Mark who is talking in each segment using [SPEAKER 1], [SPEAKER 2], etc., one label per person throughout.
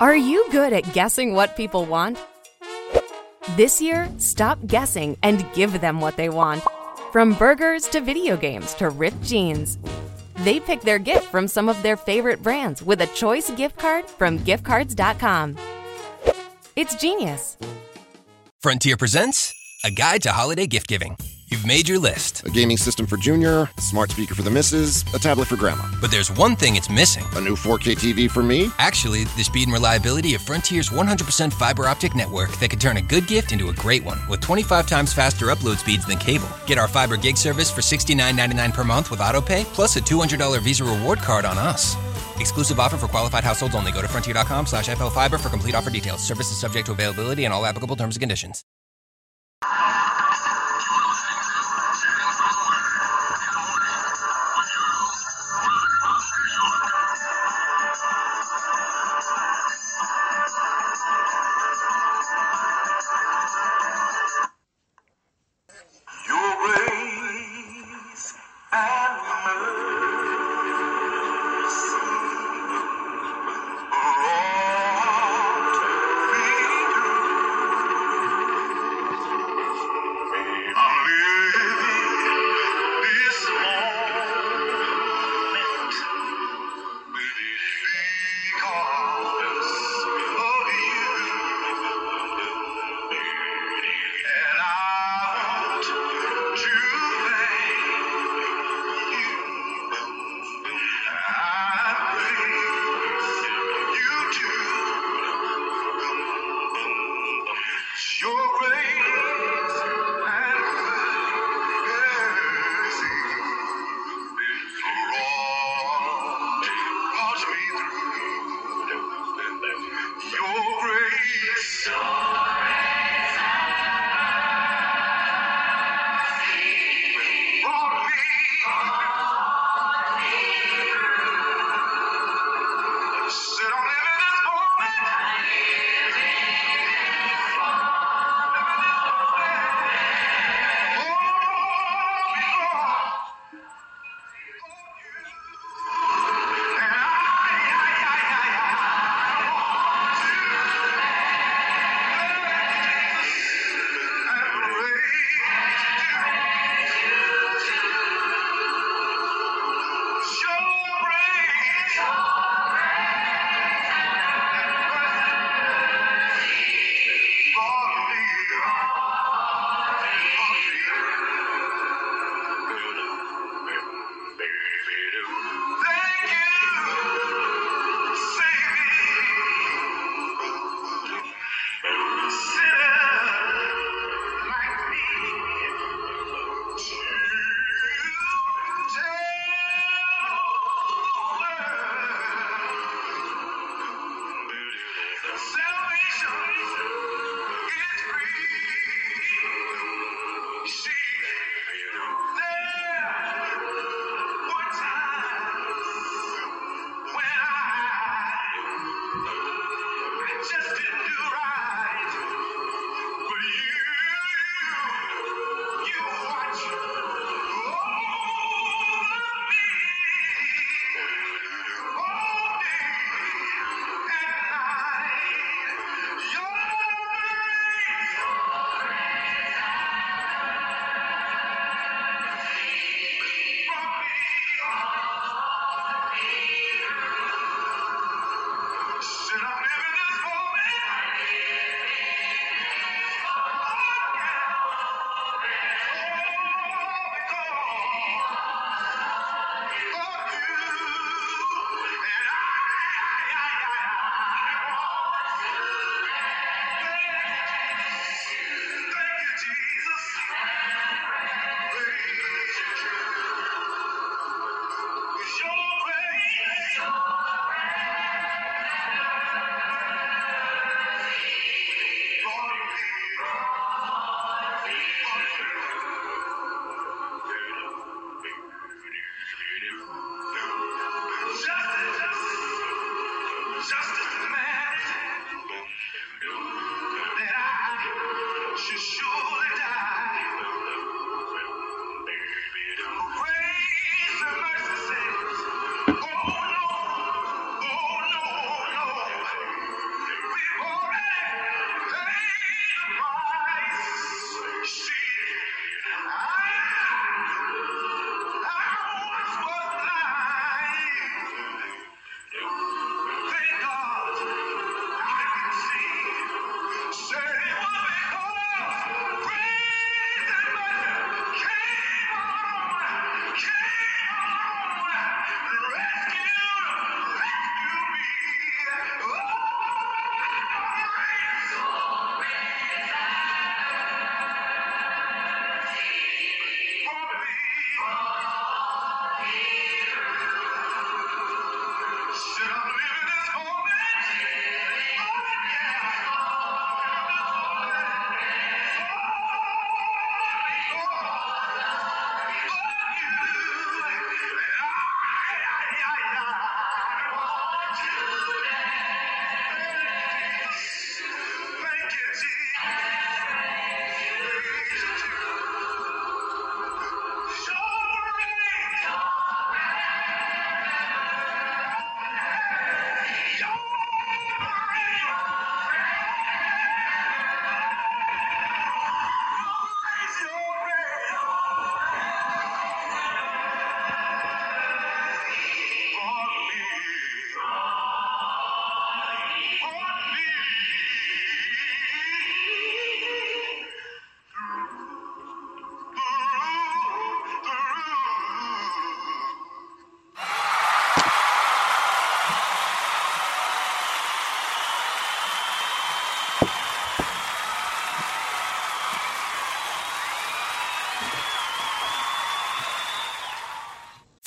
[SPEAKER 1] Are you good at guessing what people want? This year, stop guessing and give them what they want. From burgers to video games to ripped jeans. They pick their gift from some of their favorite brands with a choice gift card from giftcards.com. It's genius.
[SPEAKER 2] Frontier presents a guide to holiday gift giving. You've made your list,
[SPEAKER 3] A gaming system for Junior, a smart speaker for the missus, a tablet for Grandma.
[SPEAKER 2] but there's one thing it's missing.
[SPEAKER 3] A new 4K TV for me?
[SPEAKER 2] Actually, the speed and reliability of Frontier's 100% fiber optic network that could turn a good gift into a great one with 25 times faster upload speeds than cable. Get our fiber gig service for $69.99 per month with autopay, plus a $200 Visa reward card on us. Exclusive offer for qualified households only. Go to frontier.com slash FLFiber for complete offer details. Service is subject to availability and all applicable terms and conditions.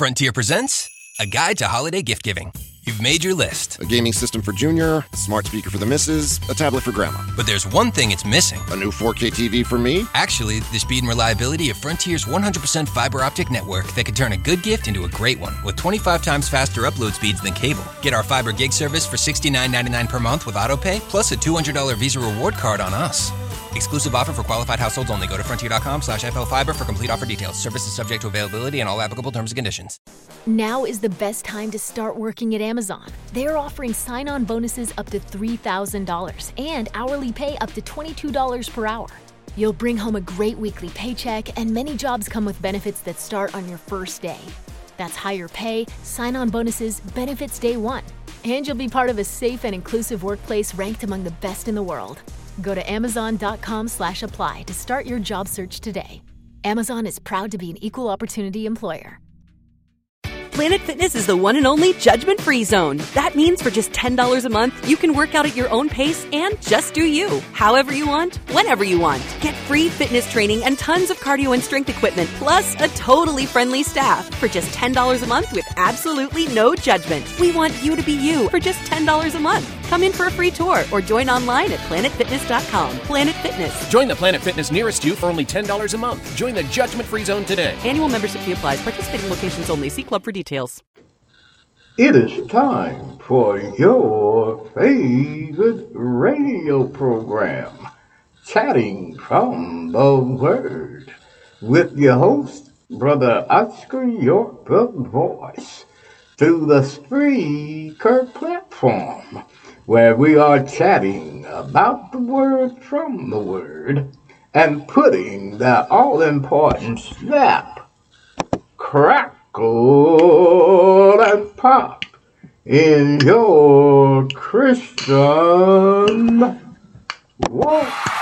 [SPEAKER 2] Frontier presents a guide to holiday gift giving. You've made your list,
[SPEAKER 3] A gaming system for Junior, a smart speaker for the missus, a tablet for Grandma.
[SPEAKER 2] but there's one thing it's missing.
[SPEAKER 3] A new 4K TV for me?
[SPEAKER 2] Actually, the speed and reliability of Frontier's 100% fiber optic network that can turn a good gift into a great one with 25 times faster upload speeds than cable. Get our fiber gig service for $69.99 per month with autopay, plus a $200 Visa reward card on us. Exclusive offer for qualified households only. Go to frontier.com slash flfiber for complete offer details. Service is subject to availability and all applicable terms and conditions.
[SPEAKER 4] Now is the best time to start working at Amazon. They're offering sign on bonuses up to $3,000 and hourly pay up to $22 per hour. You'll bring home a great weekly paycheck, and many jobs come with benefits that start on your first day. That's higher pay, sign on bonuses, benefits day one. And you'll be part of a safe and inclusive workplace ranked among the best in the world. Go to amazon.com slash apply to start your job search today. Amazon is proud to be an equal opportunity employer.
[SPEAKER 5] Planet Fitness is the one and only judgment free zone. That means for just $10 a month, you can work out at your own pace and just do you, however you want, whenever you want. Get free fitness training and tons of cardio and strength equipment, plus a totally friendly staff for just $10 a month with absolutely no judgment. We want you to be you for just $10 a month. Come in for a free tour or join online at planetfitness.com. Planet Fitness.
[SPEAKER 6] Join the Planet Fitness nearest you for only $10 a month. Join the judgment free zone today.
[SPEAKER 5] Annual membership fee applies. Participating locations only. See club for details.
[SPEAKER 7] It is time for your favorite radio program, Chatting from the Word, with your host, Brother Oscar York, the voice, through the Spreaker platform, where we are chatting about the Word from the Word and putting the all important snap crackle and pop in your Christian walk.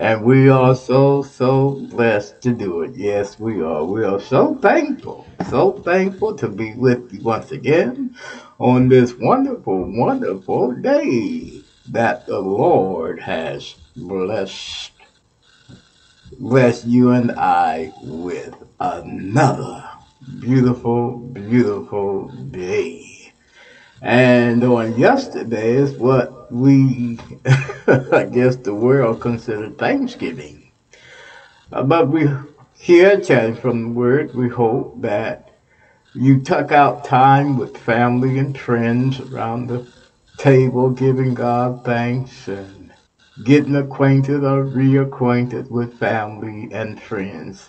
[SPEAKER 7] And we are so, so blessed to do it. Yes, we are. We are so thankful, so thankful to be with you once again on this wonderful, wonderful day that the Lord has blessed. blessed you and I with another beautiful, beautiful day. And on yesterday is what we, I guess the world considered Thanksgiving. Uh, but we here chatting from the word, we hope that you tuck out time with family and friends around the table, giving God thanks and getting acquainted or reacquainted with family and friends.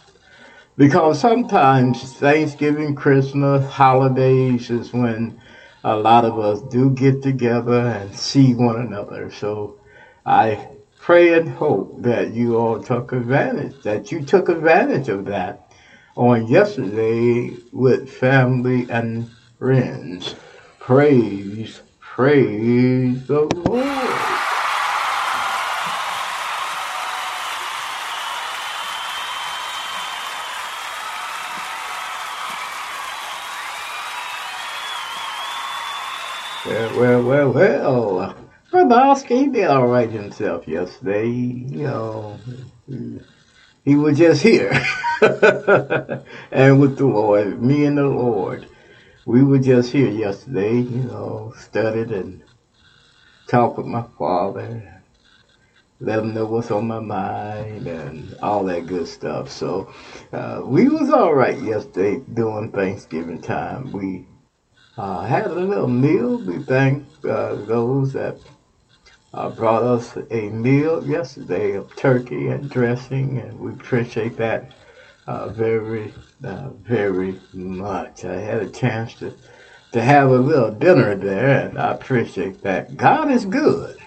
[SPEAKER 7] Because sometimes Thanksgiving, Christmas, holidays is when a lot of us do get together and see one another. So I pray and hope that you all took advantage, that you took advantage of that on yesterday with family and friends. Praise, praise the Lord. Well, well, well, he did all right himself yesterday. You know, he was just here. and with the Lord, me and the Lord, we were just here yesterday, you know, studied and talked with my father, let him know what's on my mind and all that good stuff. So uh, we was all right yesterday during Thanksgiving time. We uh, had a little meal. We thank uh, those that uh, brought us a meal yesterday of turkey and dressing, and we appreciate that uh, very, uh, very much. I had a chance to, to have a little dinner there, and I appreciate that. God is good,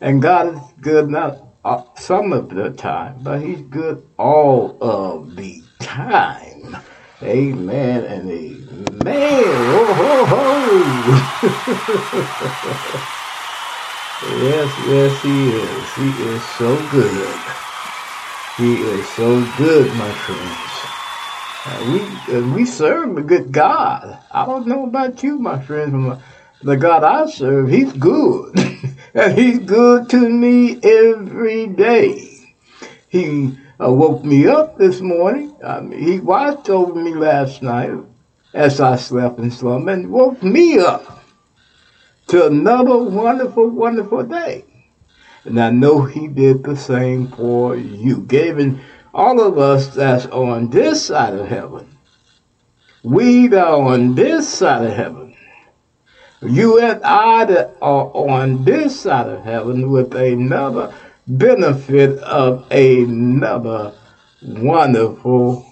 [SPEAKER 7] and God is good not uh, some of the time, but He's good all of the time. Amen and amen. Oh, ho, ho. yes, yes, he is. He is so good. He is so good, my friends. Uh, we uh, we serve a good God. I don't know about you, my friends, but the God I serve, He's good, and He's good to me every day. He uh, woke me up this morning. He watched over me last night as I slept in slumber and woke me up to another wonderful, wonderful day. And I know He did the same for you, giving all of us that's on this side of heaven, we that are on this side of heaven, you and I that are on this side of heaven with another benefit of another wonderful,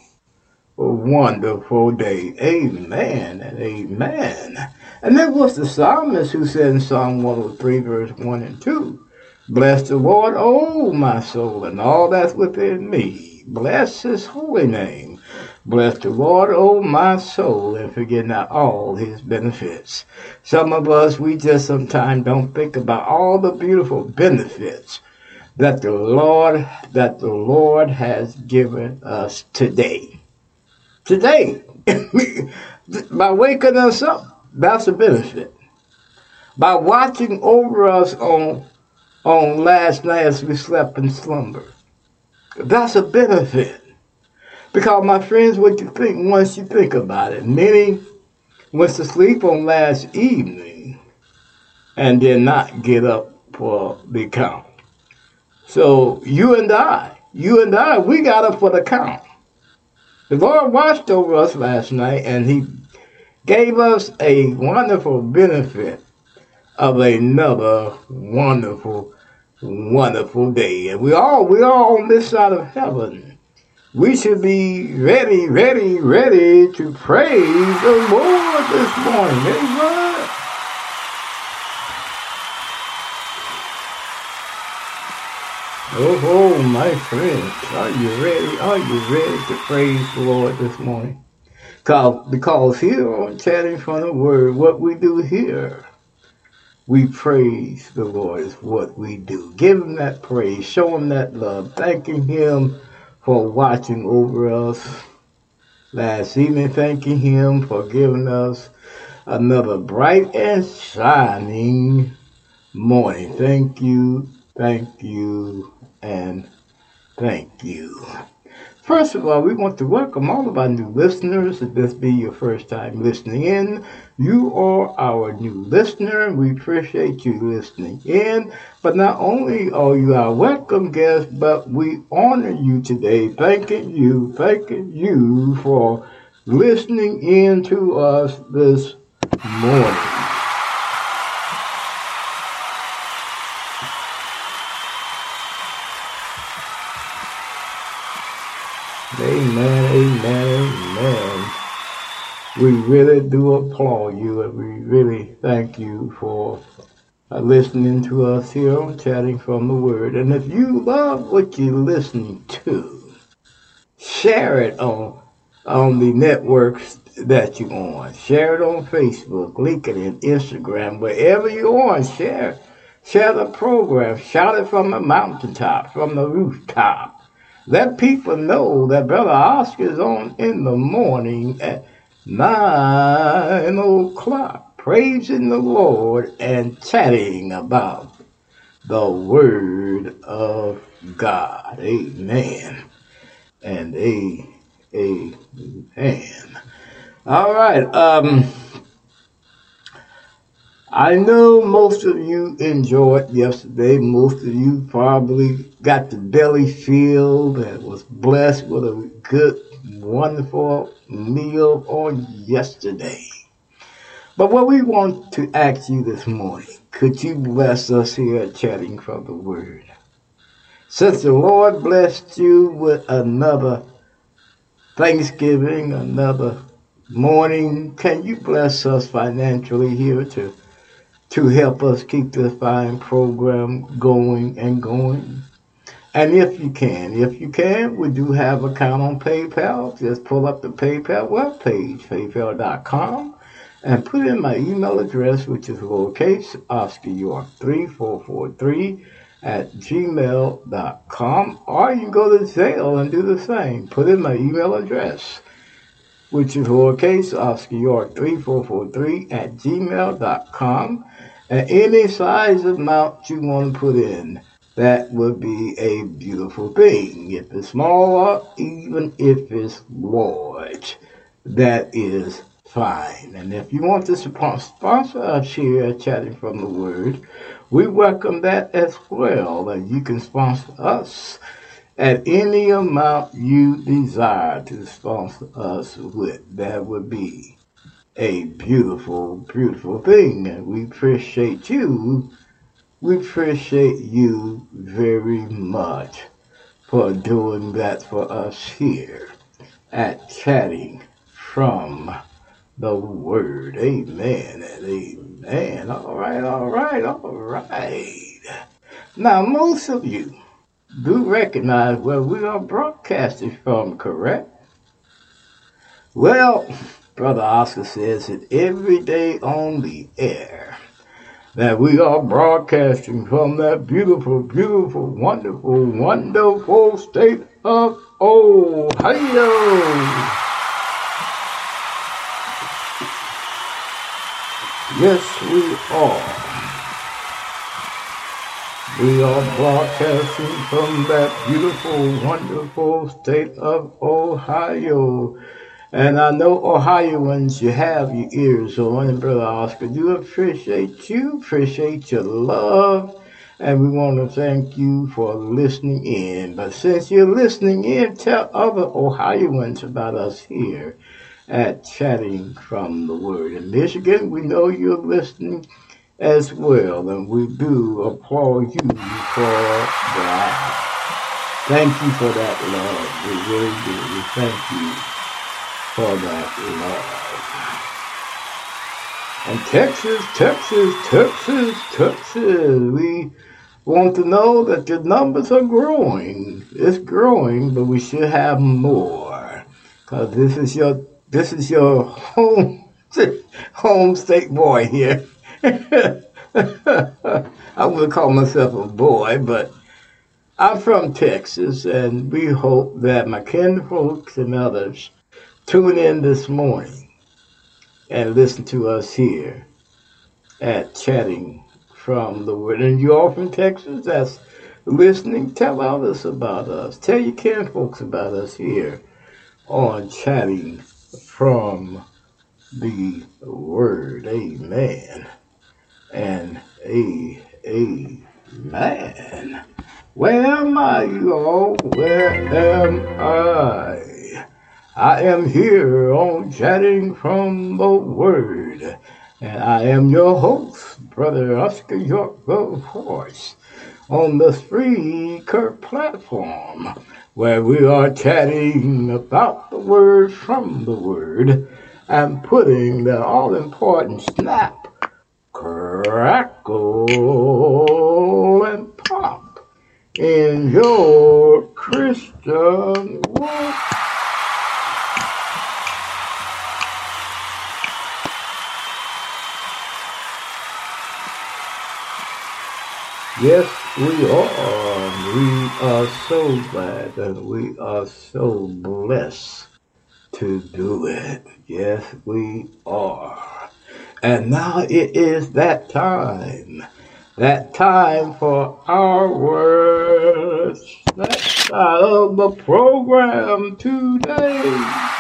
[SPEAKER 7] wonderful day. Amen and amen. And that was the psalmist who said in Psalm 103, verse 1 and 2, Bless the Lord, O my soul, and all that's within me. Bless his holy name. Bless the Lord, O my soul, and forget not all his benefits. Some of us, we just sometimes don't think about all the beautiful benefits that the Lord, that the Lord has given us today. Today, by waking us up, that's a benefit. By watching over us on on last night as we slept in slumber. That's a benefit. Because, my friends, what you think once you think about it, many went to sleep on last evening and did not get up for the count. So, you and I, you and I, we got up for the count. The Lord watched over us last night and He gave us a wonderful benefit of another wonderful, wonderful day. And we all we all on this side of heaven. We should be ready, ready, ready to praise the Lord this morning. Amen. Oh, oh, my friends, are you ready? Are you ready to praise the Lord this morning? Because, here on Chatting from the Word, what we do here we praise the Lord is what we do. Give him that praise, show him that love, thanking him for watching over us last evening, thanking him for giving us another bright and shining morning. Thank you, thank you, and thank you. First of all, we want to welcome all of our new listeners. If this be your first time listening in, you are our new listener. We appreciate you listening in. But not only are you our welcome guest, but we honor you today, thanking you, thanking you for listening in to us this morning. Amen, amen, amen. We really do applaud you and we really thank you for uh, listening to us here on Chatting from the Word. And if you love what you're listening to, share it on on the networks that you're on. Share it on Facebook, LinkedIn, Instagram, wherever you're on. Share share the program. Shout it from the mountaintop, from the rooftop. Let people know that Brother Oscar is on in the morning at nine o'clock, praising the Lord and chatting about the Word of God. Amen. And a amen. All right. Um I know most of you enjoyed yesterday. Most of you probably got the belly filled and was blessed with a good, wonderful meal on yesterday. But what we want to ask you this morning, could you bless us here at Chatting from the Word? Since the Lord blessed you with another Thanksgiving, another morning, can you bless us financially here to to help us keep this fine program going and going. And if you can, if you can, we do have account on PayPal. Just pull up the PayPal web webpage, paypal.com, and put in my email address, which is lowercase Oscar York 3443 at gmail.com. Or you can go to Zelle and do the same. Put in my email address. which is lowercase Oscar York 3443 at gmail.com. And any size amount you want to put in, that would be a beautiful thing. If it's small or even if it's large, that is fine. And if you want to spon- sponsor us here at Chatting from the Word, we welcome that as well. And you can sponsor us at any amount you desire to sponsor us with. That would be a beautiful, beautiful thing. And we appreciate you. We appreciate you very much for doing that for us here at Chatting from the Word. Amen and amen. All right, all right, all right. Now, most of you do recognize where we are broadcasting from, correct? Well, Brother Oscar says it every day on the air that we are broadcasting from that beautiful, beautiful, wonderful, wonderful state of Ohio. Yes, we are. We are broadcasting from that beautiful, wonderful state of Ohio. And I know Ohioans, you have your ears on, and Brother Oscar, do appreciate you, appreciate your love, and we want to thank you for listening in. But since you're listening in, tell other Ohioans about us here at Chatting from the Word. In Michigan, we know you're listening as well, and we do applaud you for that. Thank you for that love. We really do. We thank you love. And Texas, Texas, Texas, Texas, we want to know that the numbers are growing. It's growing, but we should have more. Because this is your this is your home home state boy here. I wouldn't call myself a boy, but I'm from Texas, and we hope that my kinfolks and others tune in this morning and listen to us here at Chatting from the Word. And you all from Texas that's listening, tell others about us. Tell your kinfolks about us here on Chatting from the Word. Amen. And amen. Where am I, y'all? Where am I? I am here on Chatting from the Word. And I am your host, Brother Oscar York, of course, on the Spreaker platform, where we are chatting about the Word from the Word and putting the all important snap, crackle, and pop in your Christian walk. Yes, we are. We are so glad and we are so blessed to do it. Yes, we are. And now it is that time. That time for our side of the program today.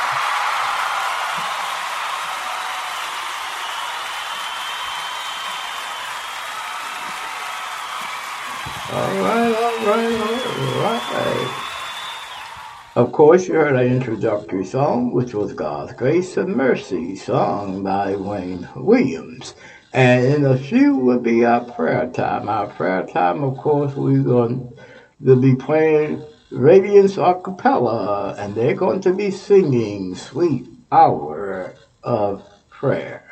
[SPEAKER 7] All right, all right, all right. Of course, you heard our introductory song, which was God's Grace and Mercy, sung by Wayne Williams. And in a few will be our prayer time. Our prayer time, of course, we're going to be playing Radiance a cappella, and they're going to be singing Sweet Hour of Prayer.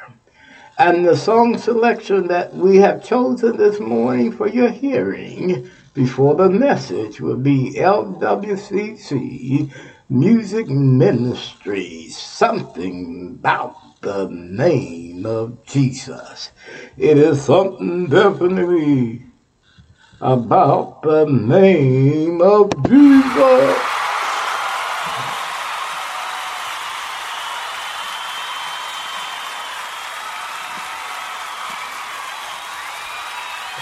[SPEAKER 7] And the song selection that we have chosen this morning for your hearing before the message will be LWCC Music Ministry, something about the name of Jesus. It is something definitely about the name of Jesus.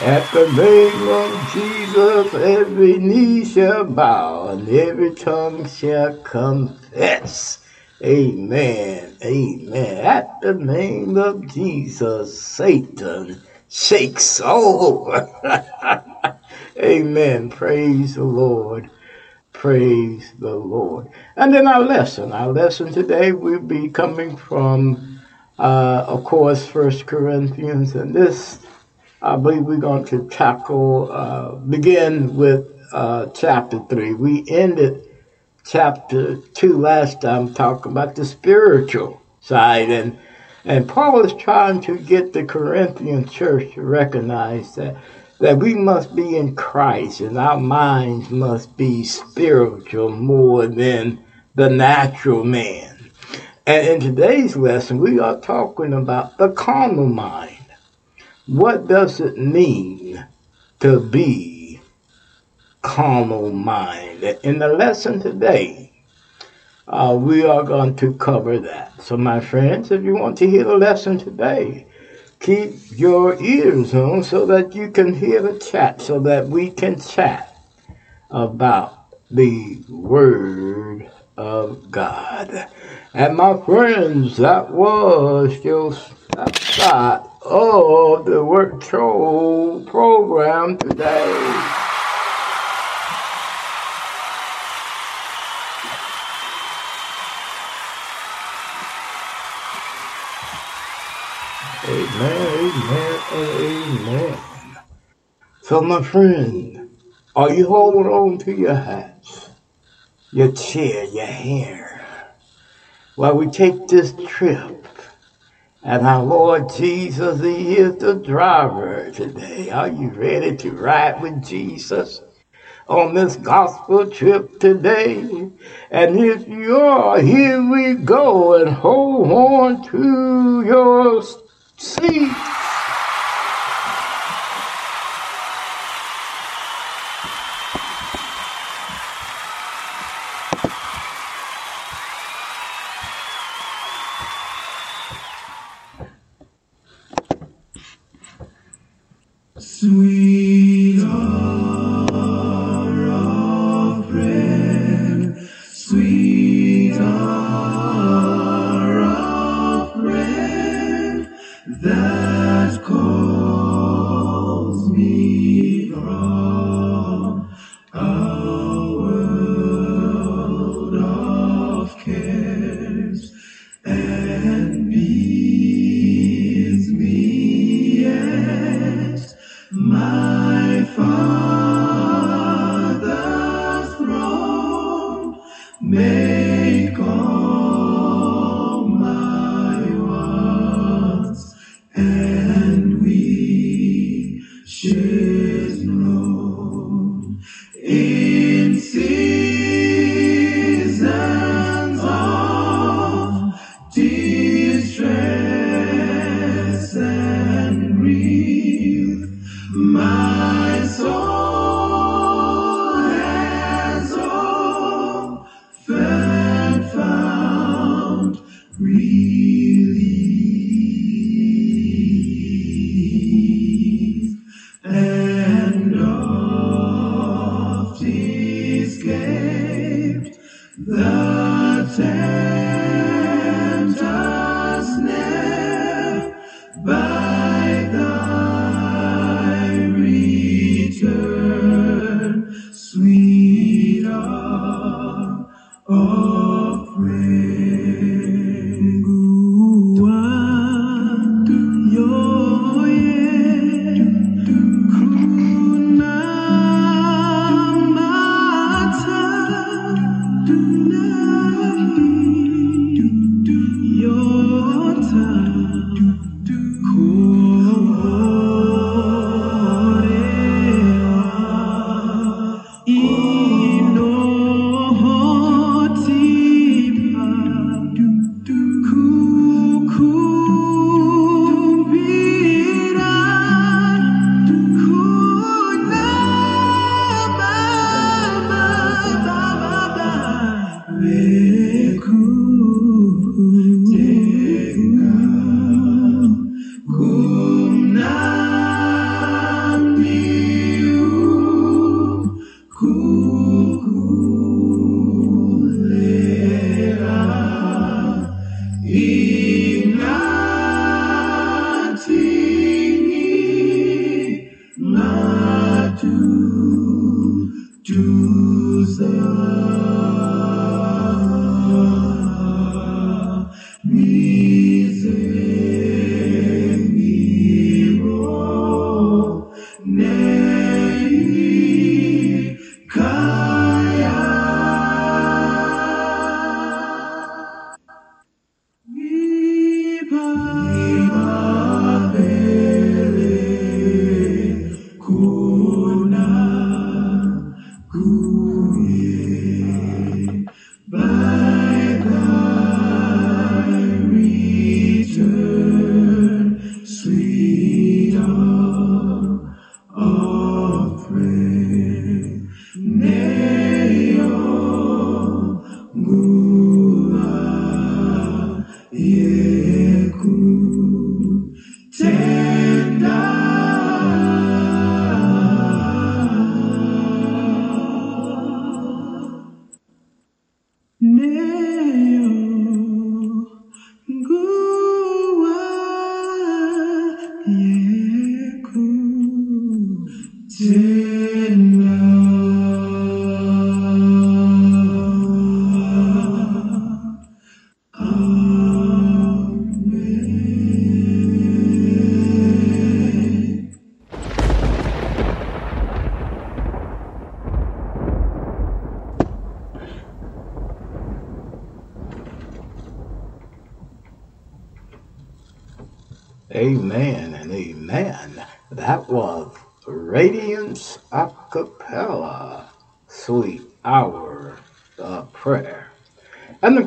[SPEAKER 7] At the name of Jesus, every knee shall bow and every tongue shall confess. Amen. Amen. At the name of Jesus, Satan shakes all. Amen. Praise the Lord. Praise the Lord. And then our lesson. Our lesson today will be coming from, uh, of course, First Corinthians. And this, I believe, we're going to tackle, uh, begin with uh, chapter 3. We ended chapter 2 last time talking about the spiritual side. And, and Paul is trying to get the Corinthian church to recognize that that we must be in Christ and our minds must be spiritual more than the natural man. And in today's lesson, we are talking about the carnal mind. What does it mean to be carnal mind? In the lesson today, uh, we are going to cover that. So, my friends, if you want to hear the lesson today, keep your ears on so that you can hear the chat, so that we can chat about the Word of God. And my friends, that was a start of the Work Troll program today. Amen, amen, amen. So, my friend, are you holding on to your hats, your chair, your hair, while we take this trip? And our Lord Jesus, He is the driver today. Are you ready to ride with Jesus on this gospel trip today? And if you are, here we go and hold on to your seat.
[SPEAKER 8] sweet.
[SPEAKER 7] my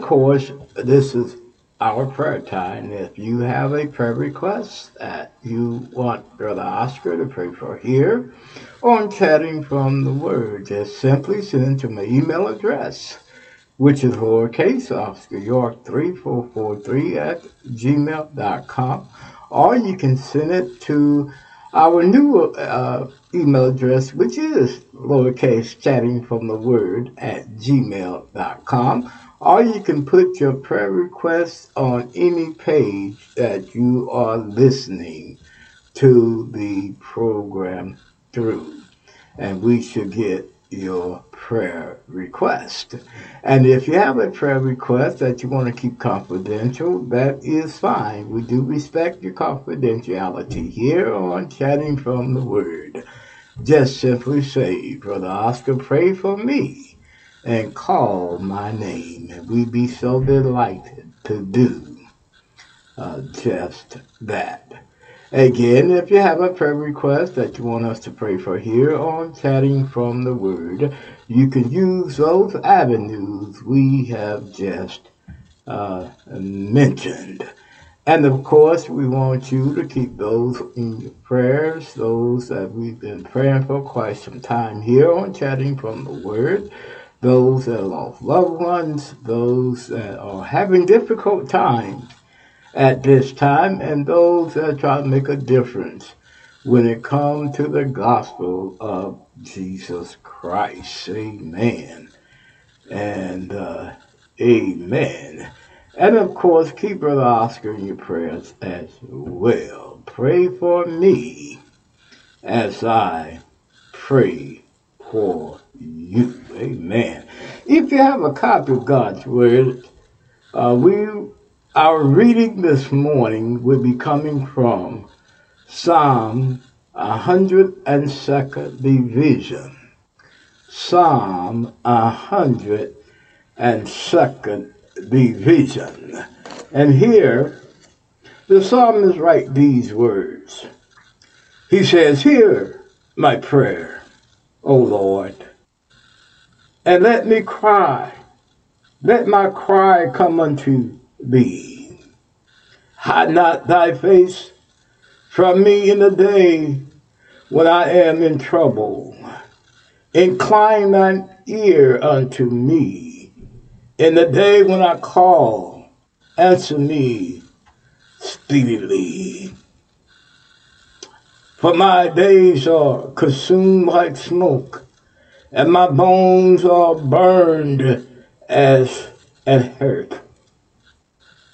[SPEAKER 7] course, this is our prayer time. If you have a prayer request that you want Brother Oscar to pray for here on Chatting from the Word, just simply send to my email address, which is lowercase Oscar York 3443 at gmail.com, or you can send it to our new uh, email address, which is lowercase chatting from the word at gmail.com. Or you can put your prayer requests on any page that you are listening to the program through. And we should get your prayer request. And if you have a prayer request that you want to keep confidential, that is fine. We do respect your confidentiality here on Chatting from the Word. Just simply say, Brother Oscar, pray for me and call my name. And we'd be so delighted to do uh, just that. Again, if you have a prayer request that you want us to pray for here on Chatting from the Word, you can use those avenues we have just uh, mentioned. And of course, we want you to keep those in your prayers, those that we've been praying for quite some time here on Chatting from the Word, those that lost loved ones, those that are having difficult times at this time, and those that try to make a difference when it comes to the gospel of Jesus Christ. Amen. And uh, amen. And of course, keep Brother Oscar in your prayers as well. Pray for me as I pray for Amen. If you have a copy of God's Word, uh, we our reading this morning will be coming from Psalm 102nd Division. Psalm 102nd Division. And here, the psalmist write these words. He says, Hear my prayer, O Lord, and let me cry. Let my cry come unto thee. Hide not thy face from me in the day when I am in trouble. Incline thine ear unto me in the day when I call. Answer me speedily. For my days are consumed like smoke, and my bones are burned as an earth.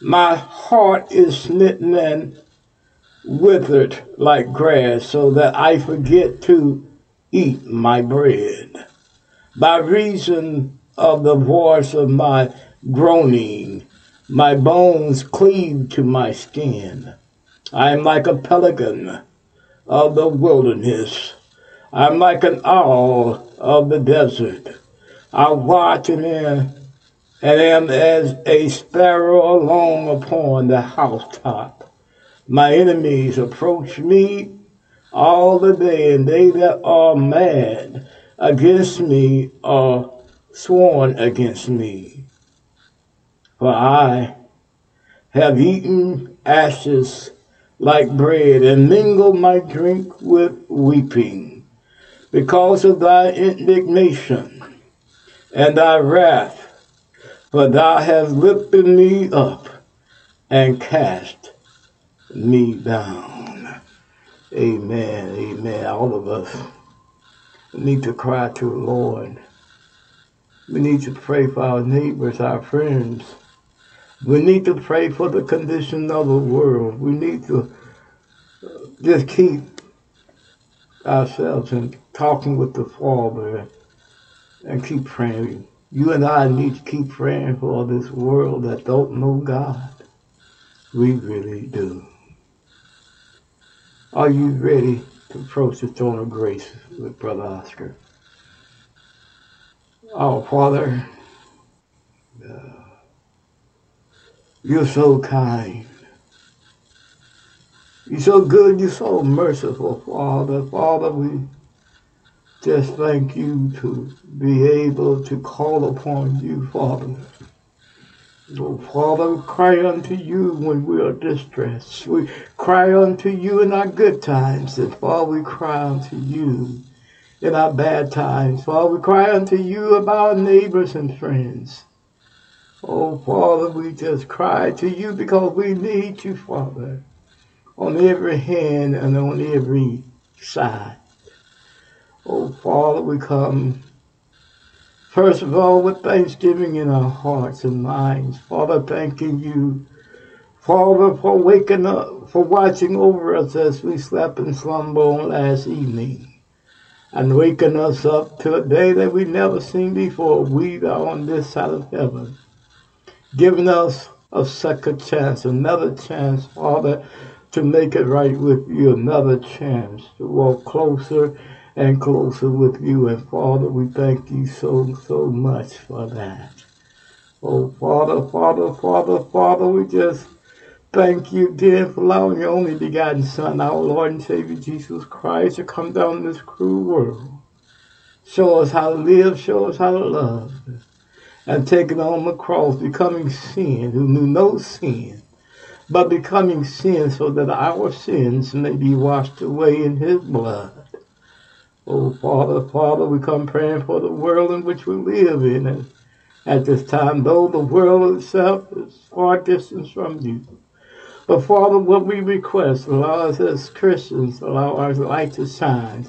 [SPEAKER 7] My heart is smitten and withered like grass, so that I forget to eat my bread. by reason of the voice of my groaning. My bones cleave to my skin. I am like a pelican of the wilderness. I'm like an owl of the desert. I watch and am, and am as a sparrow alone upon the housetop. My enemies approach me all the day, and they that are mad against me are sworn against me. For I have eaten ashes like bread, and mingled my drink with weeping, because of thy indignation and thy wrath, for thou hast lifted me up and cast me down. Amen. Amen. All of us need to cry to the Lord. We need to pray for our neighbors, our friends. We need to pray for the condition of the world. We need to just keep ourselves and talking with the Father and keep praying. You and I need to keep praying for this world that don't know God. We really do. Are you ready to approach the throne of grace with Brother Oscar? Oh, Father, uh, you're so kind. You're so good. You're so merciful, Father. Father, we just thank you to be able to call upon you, Father. Oh, Father, we cry unto you when we are distressed. We cry unto you in our good times, and Father, we cry unto you in our bad times. Father, we cry unto you about neighbors and friends. Oh, Father, we just cry to you because we need you, Father, on every hand and on every side. Oh, Father, we come First of all, with thanksgiving in our hearts and minds, Father, thanking you, Father, for waking up, for watching over us as we slept in slumber last evening, and waking us up to a day that we never seen before. We are on this side of heaven, giving us a second chance, another chance, Father, to make it right with you, another chance to walk closer and closer with you. And Father, we thank you so, so much for that. Oh, Father, Father, Father, Father, we just thank you, dear, for allowing your only begotten Son, our Lord and Savior Jesus Christ, to come down this cruel world. Show us how to live, show us how to love. And taking on the cross, becoming sin, who knew no sin, but becoming sin so that our sins may be washed away in his blood. Oh, Father, Father, we come praying for the world in which we live in. And at this time, though the world itself is far distant from you. But Father, what we request, allow us as Christians, allow our light to shine,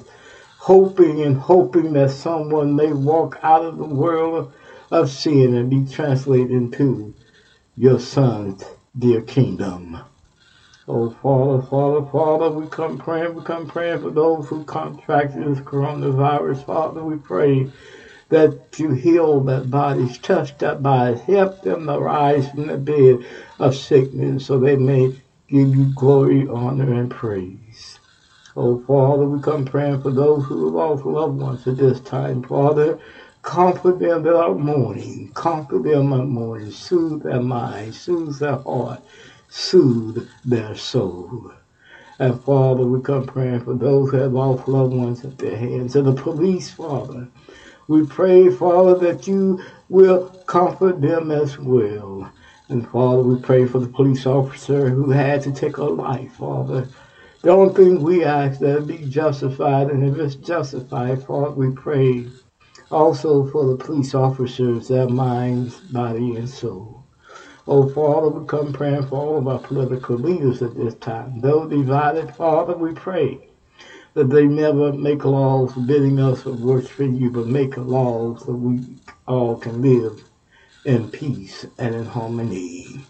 [SPEAKER 7] hoping and hoping that someone may walk out of the world of sin and be translated into your Son's dear kingdom. Oh, Father, Father, Father, we come praying, we come praying for those who contracted this coronavirus. Father, we pray that you heal that bodies, touch their bodies, help them to rise from the bed of sickness so they may give you glory, honor, and praise. Oh, Father, we come praying for those who have lost loved ones at this time. Father, comfort them that are mourning, comfort them at mourning, soothe their mind, soothe their heart soothe their soul. And Father, we come praying for those who have lost loved ones at their hands. And the police, Father, we pray, Father, that you will comfort them as well. And Father, we pray for the police officer who had to take a life, Father. The only thing we ask that be justified, and if it's justified, Father, we pray also for the police officers, their minds, body, and soul. Oh, Father, we come praying for all of our political leaders at this time. Though divided, Father, we pray that they never make laws bidding us to worshiping you, but make laws that we all can live in peace and in harmony.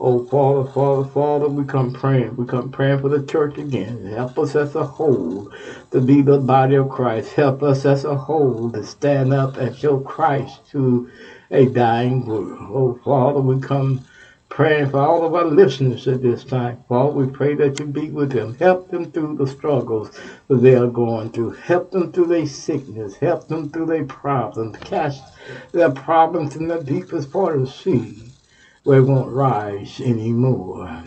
[SPEAKER 7] Oh, Father, Father, Father, we come praying. We come praying for the church again. Help us as a whole to be the body of Christ. Help us as a whole to stand up and show Christ to a dying world. Oh, Father, we come praying for all of our listeners at this time. Father, we pray that you be with them. Help them through the struggles that they are going through. Help them through their sickness. Help them through their problems. Cast their problems in the deepest part of the sea it won't rise anymore.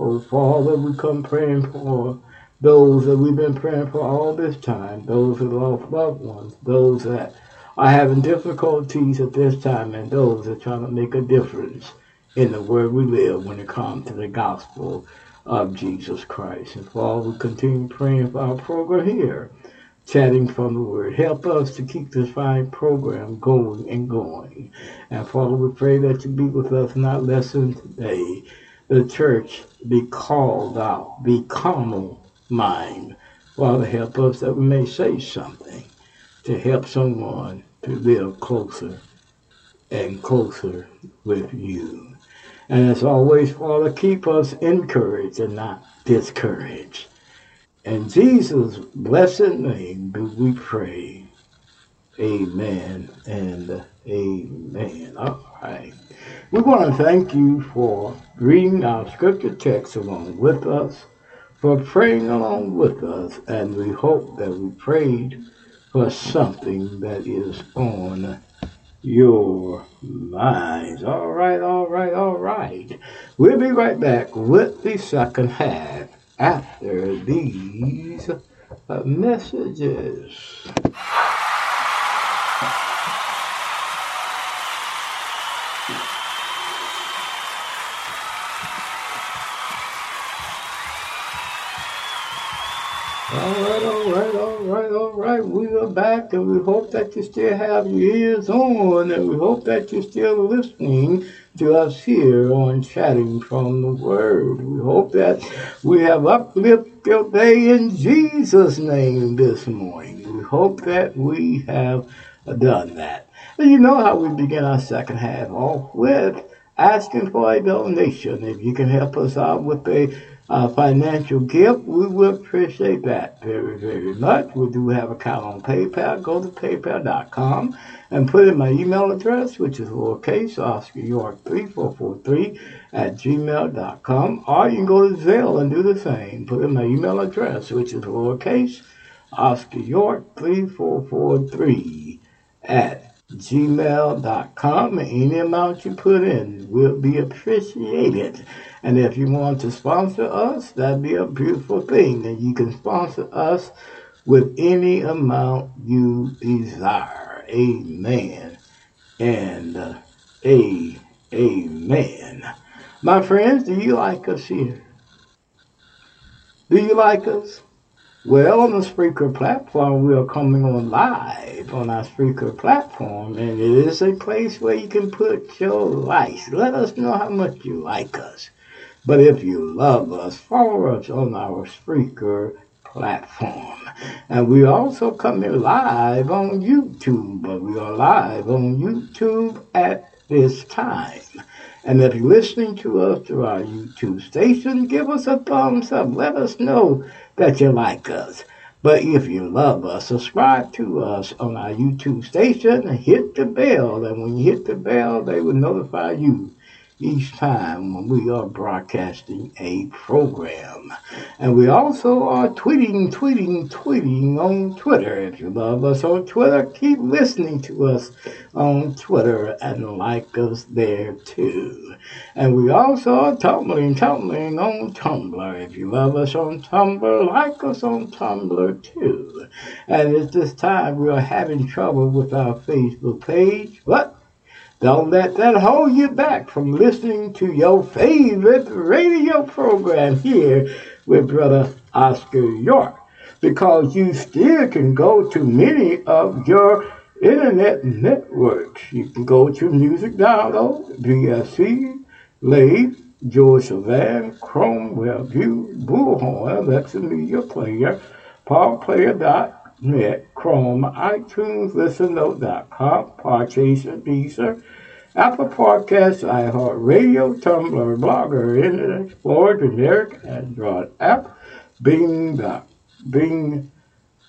[SPEAKER 7] Oh, Father, we come praying for those that we've been praying for all this time, those who lost loved ones, those that are having difficulties at this time, and those that are trying to make a difference in the world we live when it comes to the gospel of Jesus Christ. And Father, we continue praying for our program here, chatting from the Word. Help us to keep this fine program going and going. And Father, we pray that you be with us not less than today. The church be called out, be carnal mind. Father, help us that we may say something to help someone to live closer and closer with you. And as always, Father, keep us encouraged and not discouraged. In Jesus' blessed name do we pray. Amen and amen. All right. We want to thank you for reading our scripture text along with us, for praying along with us, and we hope that we prayed for something that is on your minds. All right, all right, all right. We'll be right back with the second half after these uh, messages. All right, all right. We are back, and we hope that you still have your ears on, and we hope that you're still listening to us here on Chatting from the Word. We hope that we have uplifted your day in Jesus' name this morning. We hope that we have done that. And you know how we begin our second half off with asking for a donation. If you can help us out with a uh, financial gift, we would appreciate that very, very much. We do have account on PayPal. Go to paypal.com and put in my email address, which is lowercase Oscar York 3443 at gmail.com. Or you can go to Zelle and do the same. Put in my email address, which is lowercase Oscar York 3443 at gmail.com. Any amount you put in will be appreciated. And if you want to sponsor us, that'd be a beautiful thing. And you can sponsor us with any amount you desire. Amen. And uh, a amen. My friends, do you like us here? Do you like us? Well, on the Spreaker platform, we are coming on live on our Spreaker platform, and it is a place where you can put your likes. Let us know how much you like us. But if you love us, follow us on our Spreaker platform. And we also coming live on YouTube, but we are live on YouTube at this time. And if you're listening to us through our YouTube station, give us a thumbs up. Let us know that you like us. But if you love us, subscribe to us on our YouTube station and hit the bell. And when you hit the bell, they will notify you each time when we are broadcasting a program. And we also are tweeting, tweeting, tweeting on Twitter. If you love us on Twitter, keep listening to us on Twitter and like us there too. And we also are tumbling, tumbling on Tumblr. If you love us on Tumblr, like us on Tumblr too. And at this time, we are having trouble with our Facebook page. But don't let that hold you back from listening to your favorite radio program here with Brother Oscar York. Because you still can go to many of your internet networks. You can go to Music Download, BSC, Lave, JioSaavn, Chrome, WebView, Bullhorn, Alexa Media Player, PowerPlayer.net, Chrome, iTunes, ListenNote.com, Podchaser, Deezer, Apple Podcasts, iHeartRadio, Tumblr, Blogger, Internet Explorer, generic Android app, Bing, Dot, Bing,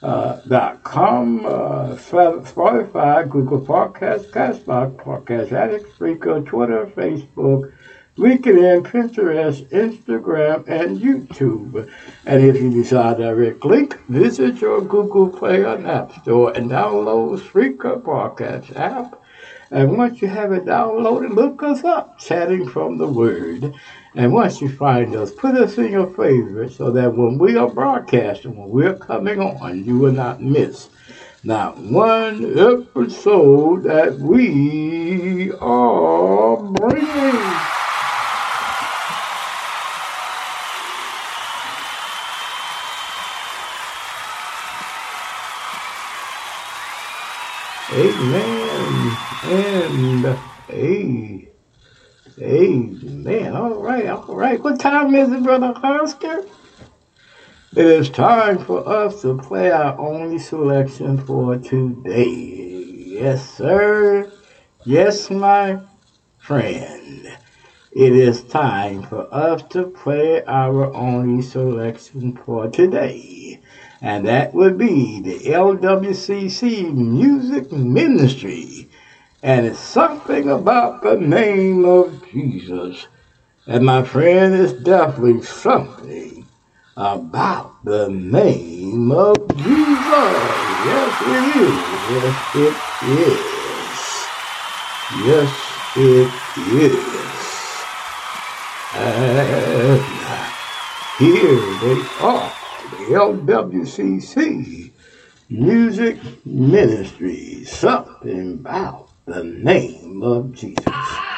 [SPEAKER 7] uh, dot com, uh, Spotify, Google Podcasts, Castbox, Podcast Addict, Spreaker, Twitter, Facebook, LinkedIn, Pinterest, Instagram, and YouTube. And if you desire direct link, visit your Google Play and App Store and download Spreaker Podcast app. And once you have it downloaded, look us up, chatting from the Word. And once you find us, put us in your favorites so that when we are broadcasting, when we're coming on, you will not miss not one episode that we are bringing. Amen. And a amen. All right, all right. What time is it, Brother Oscar? It is time for us to play our only selection for today. Yes, sir. Yes, my friend. It is time for us to play our only selection for today and that would be the LWCC Music Ministry. And it's something about the name of Jesus. And my friend, it's definitely something about the name of Jesus. Yes, it is. Yes, it is. Yes, it is. And here they are LWCC Music Ministry, something about the name of Jesus.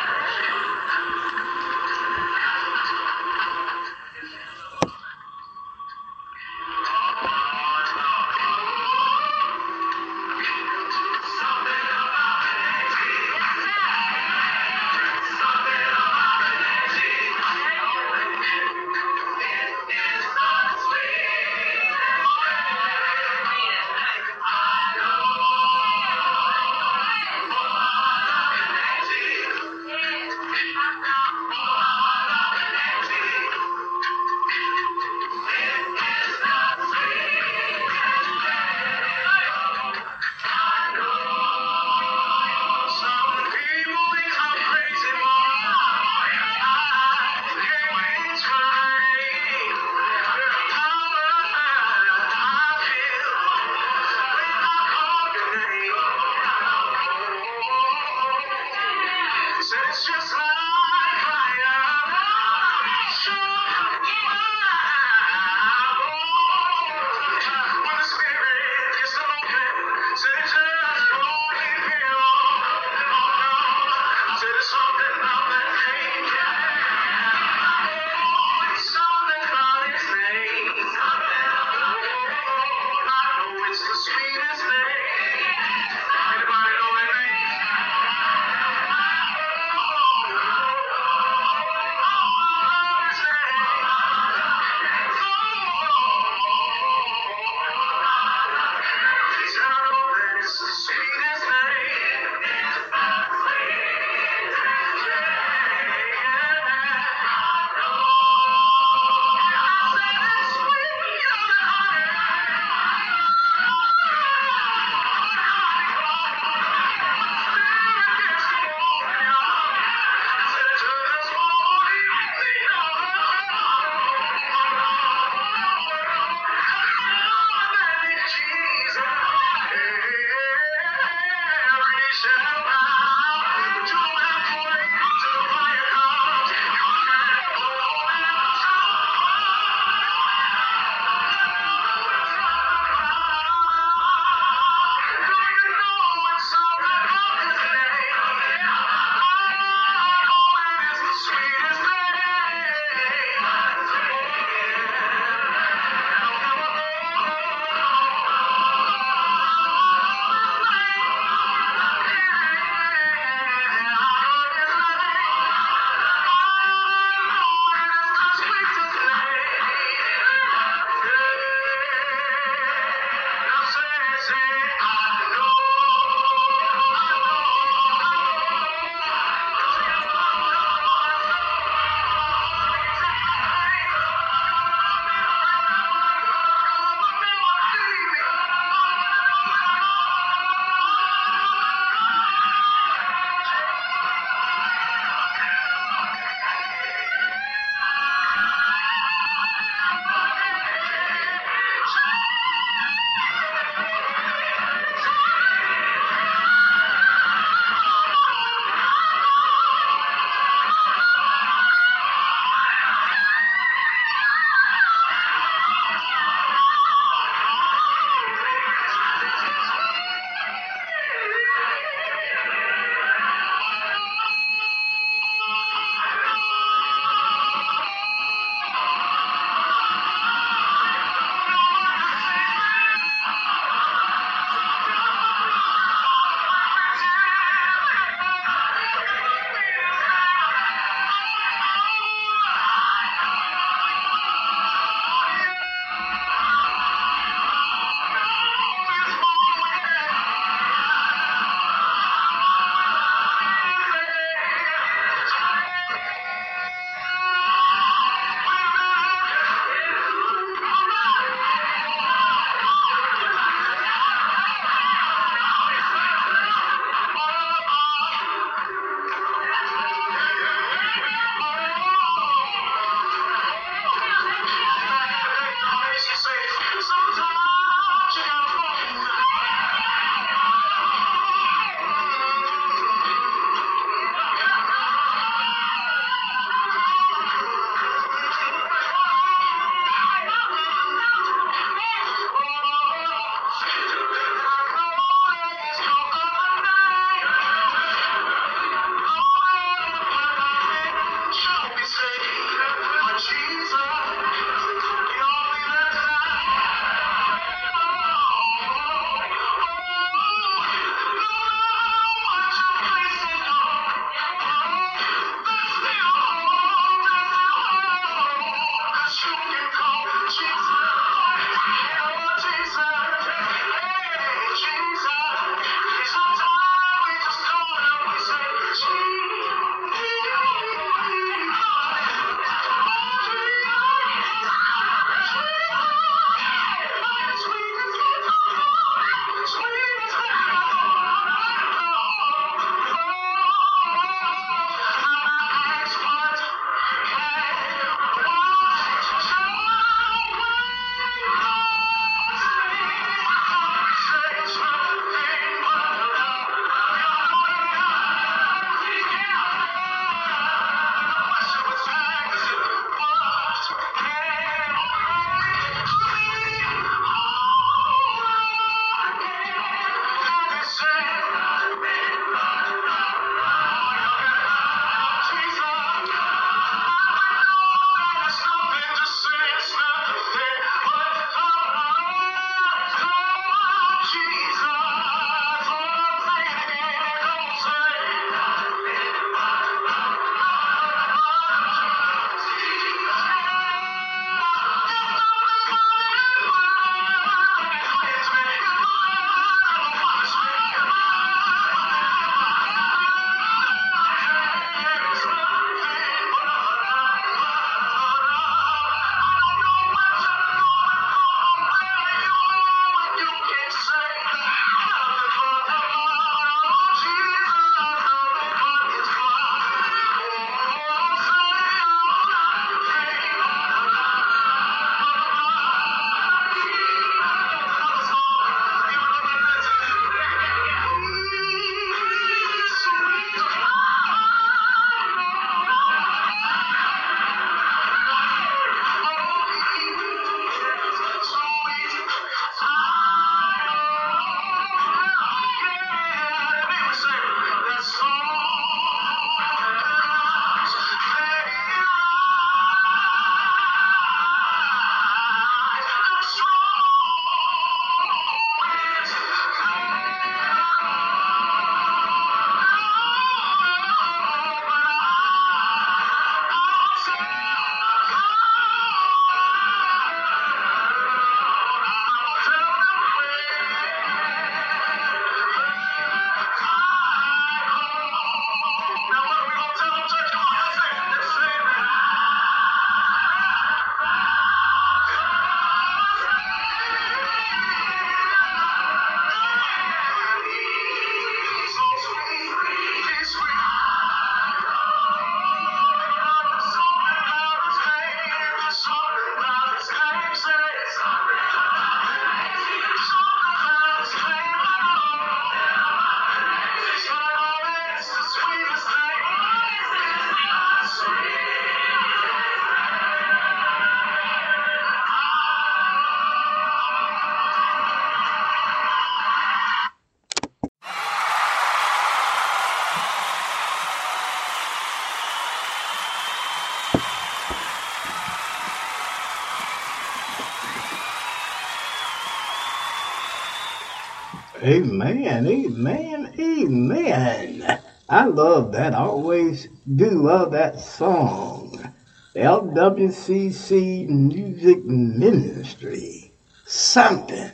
[SPEAKER 7] Amen, amen, amen. I love that. I always do love that song. LWCC Music Ministry. Something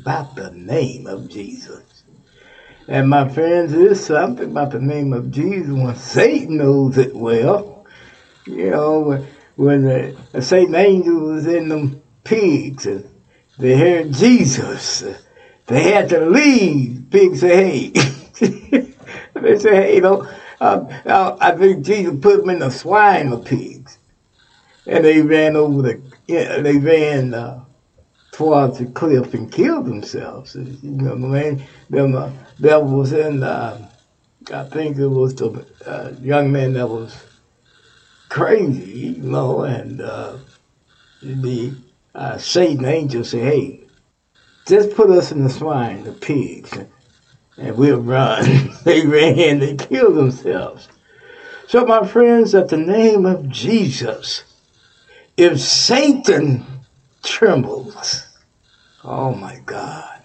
[SPEAKER 7] about the name of Jesus. And my friends, there's something about the name of Jesus when Satan knows it well. You know, when the Satan angel was in them pigs and they heard Jesus, they had to leave. Pigs say, hey. they say, hey, you know, uh, I think Jesus put them in the swine of pigs. And they ran over the, yeah, they ran uh, towards the cliff and killed themselves. You know, man, them, uh, that was in, uh, I think it was the uh, young man that was crazy, you know, and uh, the uh, Satan angel said, hey, just put us in the swine, the pigs, and we'll run. they ran, they killed themselves. So, my friends, at the name of Jesus, if Satan trembles, oh my God.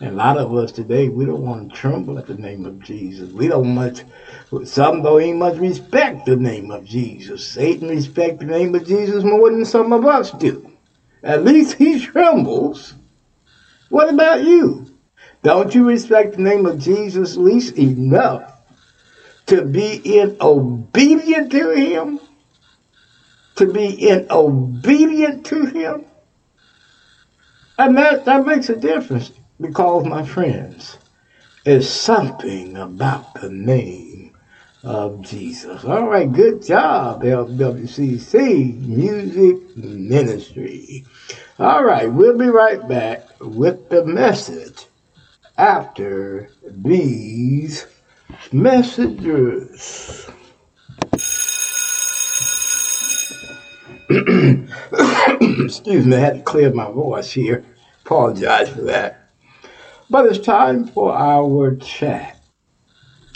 [SPEAKER 7] And a lot of us today, we don't want to tremble at the name of Jesus. We don't much, some don't even much respect the name of Jesus. Satan respects the name of Jesus more than some of us do. At least he trembles. What about you? Don't you respect the name of Jesus at least enough to be in obedient to him? To be in obedient to him? And that, that makes a difference because, my friends, it's something about the name of Jesus. All right, good job, LWCC Music Ministry. All right, we'll be right back with the message after these messages. Excuse me, I had to clear my voice here. Apologize for that. But it's time for our chat.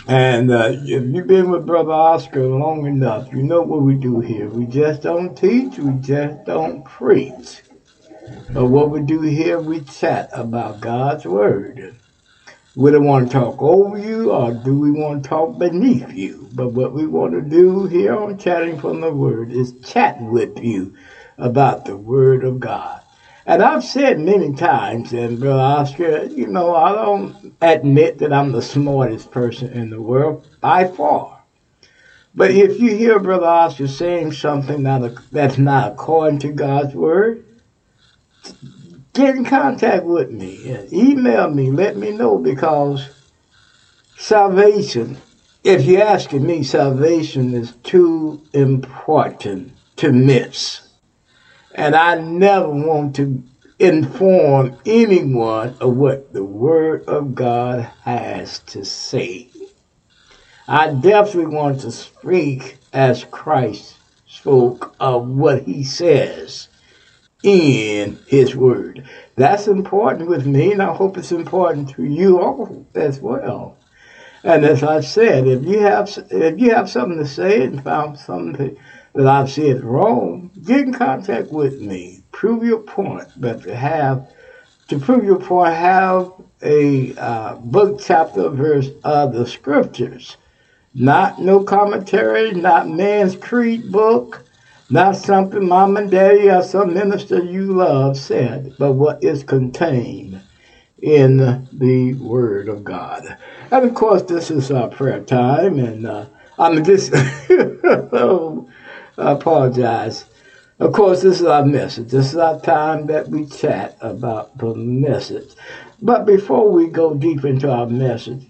[SPEAKER 7] And uh, if you've been with Brother Oscar long enough, you know what we do here. We just don't teach, we just don't preach. But what we do here, we chat about God's Word. We don't want to talk over you or do we want to talk beneath you. But what we want to do here on Chatting from the Word is chat with you about the Word of God. And I've said many times, and Brother Oscar, you know, I don't admit that I'm the smartest person in the world by far. But if you hear Brother Oscar saying something that, that's not according to God's word, get in contact with me email me. Let me know because salvation, if you're asking me, salvation is too important to miss. And I never want to inform anyone of what the Word of God has to say. I definitely want to speak as Christ spoke of what he says in his word. That's important with me, and I hope it's important to you all as well. And as I said, if you have if you have something to say and found something that I've said wrong, get in contact with me. Prove your point, but to have to prove your point, have a uh, book, chapter, verse of the scriptures. Not no commentary, not man's creed book, not something mom and daddy or some minister you love said, but what is contained in the Word of God. And of course, this is our prayer time, and uh, I'm just. I apologize. Of course, this is our message. This is our time that we chat about the message. But before we go deep into our message,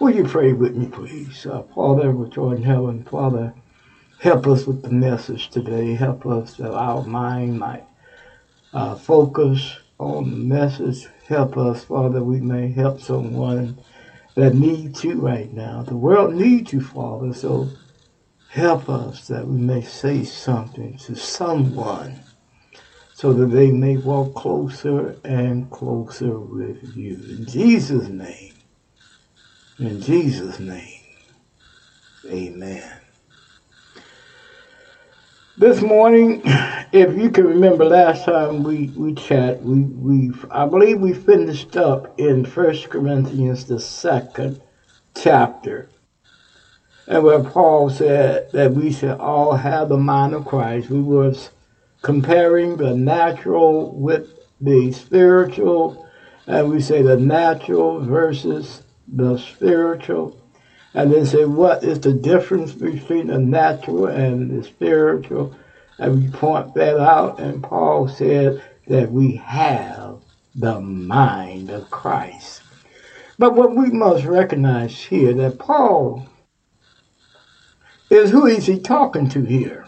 [SPEAKER 7] will you pray with me, please? Uh, Father, which art in heaven, Father, help us with the message today. Help us that our mind might uh, focus on the message. Help us, Father, we may help someone that needs you right now. The world needs you, Father, so Help us that we may say something to someone so that they may walk closer and closer with you. In Jesus' name. In Jesus' name. Amen. This morning, if you can remember last time we, we chat, we, we I believe we finished up in First Corinthians the second chapter. And where Paul said that we should all have the mind of Christ. We was comparing the natural with the spiritual, and we say the natural versus the spiritual. And then say, what is the difference between the natural and the spiritual? And we point that out, and Paul said that we have the mind of Christ. But what we must recognize here that Paul is who is he talking to here?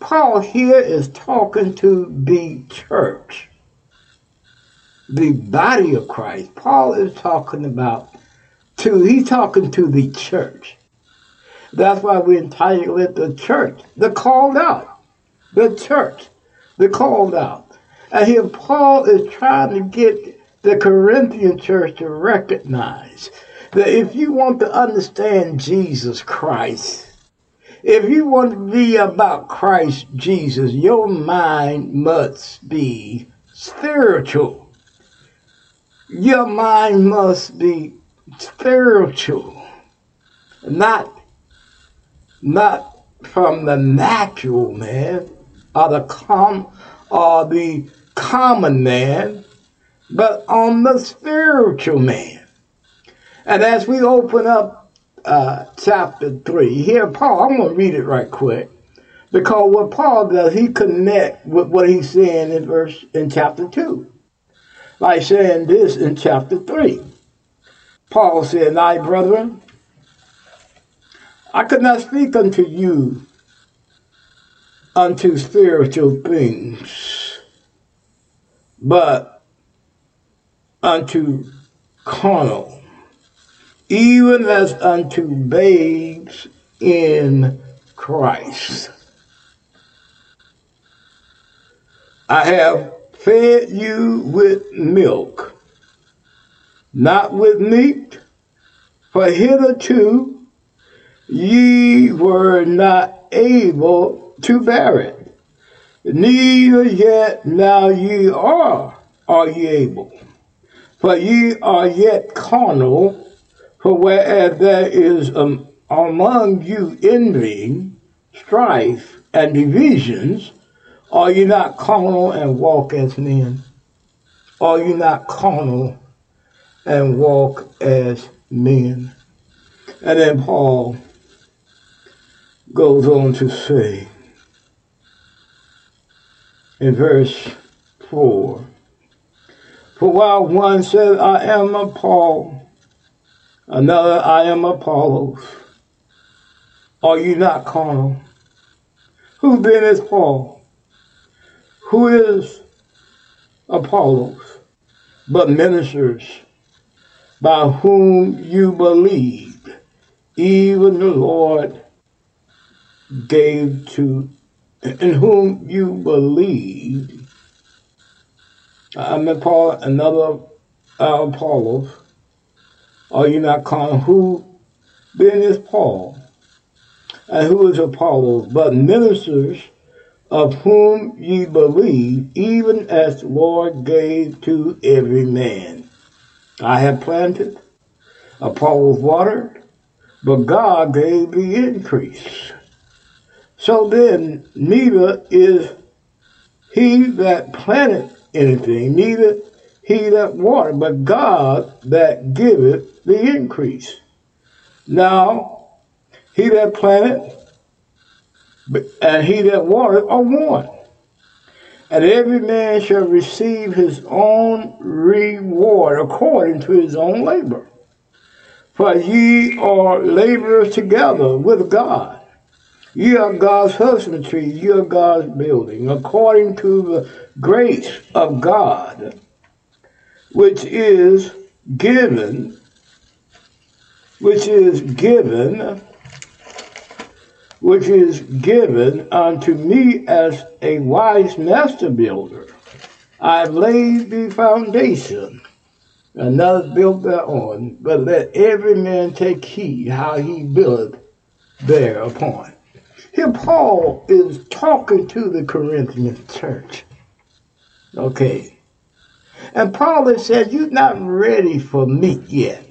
[SPEAKER 7] Paul here is talking to the church, the body of Christ. Paul is talking about to he's talking to the church. That's why we entitle it the church, the called out, the church, the called out. And here Paul is trying to get the Corinthian church to recognize that if you want to understand Jesus Christ, if you want to be about Christ Jesus, your mind must be spiritual. Your mind must be spiritual, not not from the natural man or the com or the common man, but on the spiritual man. And as we open up uh, chapter three, here Paul, I'm going to read it right quick. Because what Paul does, he connect with what he's saying in verse in chapter two. Like saying this in chapter three. Paul said, I, brethren, I could not speak unto you unto spiritual things, but unto carnal, even as unto babes in Christ. I have fed you with milk not with meat, for hitherto ye were not able to bear it, neither yet now ye are, are ye able. For ye are yet carnal, for whereas there is um, among you envy, strife, and divisions, are you not carnal and walk as men? Are you not carnal and walk as men. And then Paul goes on to say in verse 4 For while one said, I am a Paul, another, I am Apollos, are you not carnal? Who then is Paul? Who is Apollos? But ministers by whom you believed, even the Lord gave to, in whom you believed. I mean, Paul, another uh, Apollos. Are you not calling who then is Paul? And who is Apollos? But ministers of whom ye believe, even as the Lord gave to every man. I have planted, Apollos watered, but God gave the increase. So then, neither is he that planted anything, neither he that watered, but God that giveth the increase. Now, he that planted and he that watered are one and every man shall receive his own reward according to his own labor. For ye are laborers together with God. Ye are God's husbandry, ye are God's building, according to the grace of God, which is given, which is given which is given unto me as a wise master builder. I have laid the foundation, another built thereon, but let every man take heed how he buildeth thereupon. Here, Paul is talking to the Corinthian church. Okay. And Paul said, You're not ready for meat yet.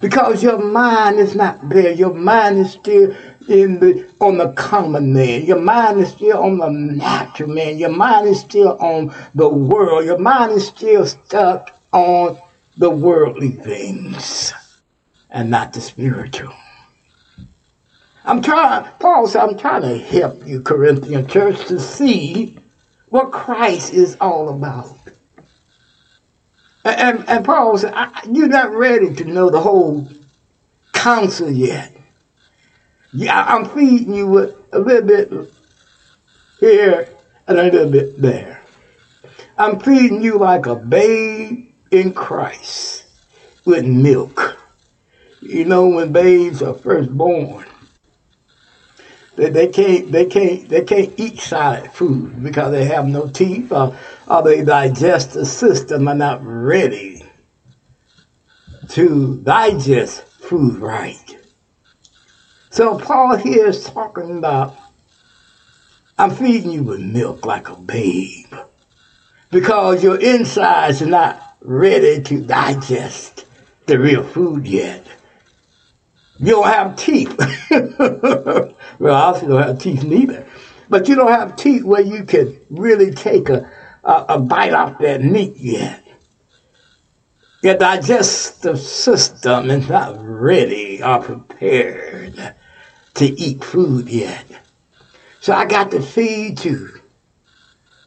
[SPEAKER 7] Because your mind is not there. Your mind is still in the on the common man. Your mind is still on the natural man. Your mind is still on the world. Your mind is still stuck on the worldly things and not the spiritual. I'm trying, Paul said, I'm trying to help you, Corinthian church, to see what Christ is all about. And, and, Paul said, You're not ready to know the whole counsel yet. Yeah, I'm feeding you with a little bit here and a little bit there. I'm feeding you like a babe in Christ with milk. You know, when babes are first born, they, they can't they can't they can't eat solid food because they have no teeth or, or their digestive system are not ready to digest food right. So Paul here is talking about I'm feeding you with milk like a babe because your insides are not ready to digest the real food yet. You don't have teeth. well, I also don't have teeth neither. But you don't have teeth where you can really take a, a, a bite off that meat yet. Your digestive system is not ready or uh, prepared to eat food yet. So I got to feed you,